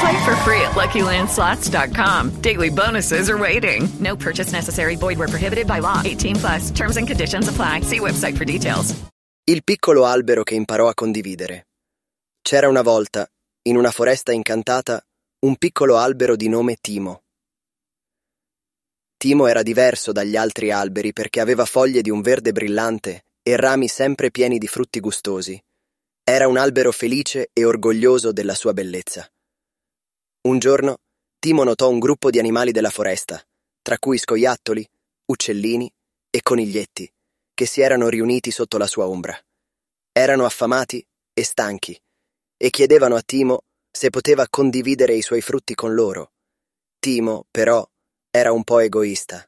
Play for free at LuckyLandSlots.com. Daily bonuses are waiting. No purchase necessary. Void where prohibited by law. 18 plus. Terms and conditions apply. See website for details. Il piccolo albero che imparò a condividere. C'era una volta, in una foresta incantata, un piccolo albero di nome Timo. Timo era diverso dagli altri alberi perché aveva foglie di un verde brillante e rami sempre pieni di frutti gustosi. Era un albero felice e orgoglioso della sua bellezza. Un giorno Timo notò un gruppo di animali della foresta, tra cui scoiattoli, uccellini e coniglietti, che si erano riuniti sotto la sua ombra. Erano affamati e stanchi e chiedevano a Timo se poteva condividere i suoi frutti con loro. Timo, però, era un po' egoista.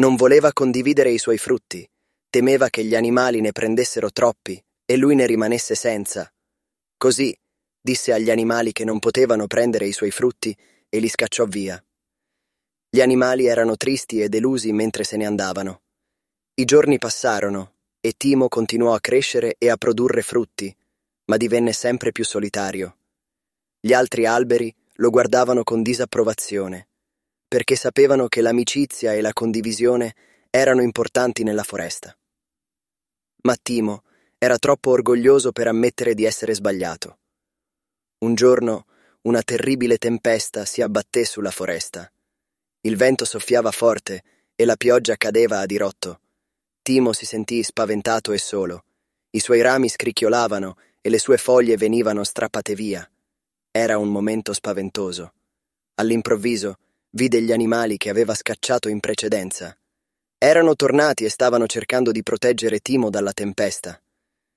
Non voleva condividere i suoi frutti, temeva che gli animali ne prendessero troppi e lui ne rimanesse senza. Così disse agli animali che non potevano prendere i suoi frutti e li scacciò via. Gli animali erano tristi e delusi mentre se ne andavano. I giorni passarono e Timo continuò a crescere e a produrre frutti, ma divenne sempre più solitario. Gli altri alberi lo guardavano con disapprovazione perché sapevano che l'amicizia e la condivisione erano importanti nella foresta. Ma Timo era troppo orgoglioso per ammettere di essere sbagliato. Un giorno una terribile tempesta si abbatté sulla foresta. Il vento soffiava forte e la pioggia cadeva a dirotto. Timo si sentì spaventato e solo. I suoi rami scricchiolavano e le sue foglie venivano strappate via. Era un momento spaventoso. All'improvviso vide gli animali che aveva scacciato in precedenza. Erano tornati e stavano cercando di proteggere Timo dalla tempesta.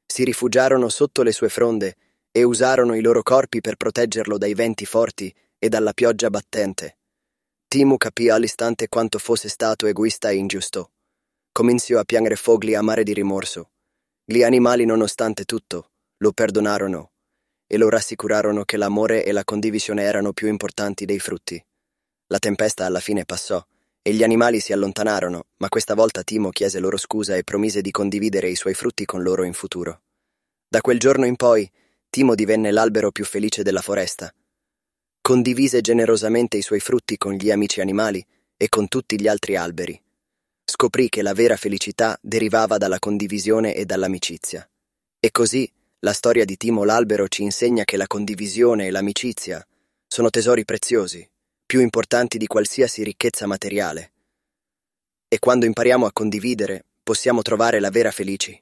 Si rifugiarono sotto le sue fronde e usarono i loro corpi per proteggerlo dai venti forti e dalla pioggia battente. Timo capì all'istante quanto fosse stato egoista e ingiusto. Cominciò a piangere fogli amare di rimorso. Gli animali, nonostante tutto, lo perdonarono e lo rassicurarono che l'amore e la condivisione erano più importanti dei frutti. La tempesta alla fine passò e gli animali si allontanarono, ma questa volta Timo chiese loro scusa e promise di condividere i suoi frutti con loro in futuro. Da quel giorno in poi, Timo divenne l'albero più felice della foresta. Condivise generosamente i suoi frutti con gli amici animali e con tutti gli altri alberi. Scoprì che la vera felicità derivava dalla condivisione e dall'amicizia. E così la storia di Timo l'albero ci insegna che la condivisione e l'amicizia sono tesori preziosi più importanti di qualsiasi ricchezza materiale. E quando impariamo a condividere, possiamo trovare la vera felici.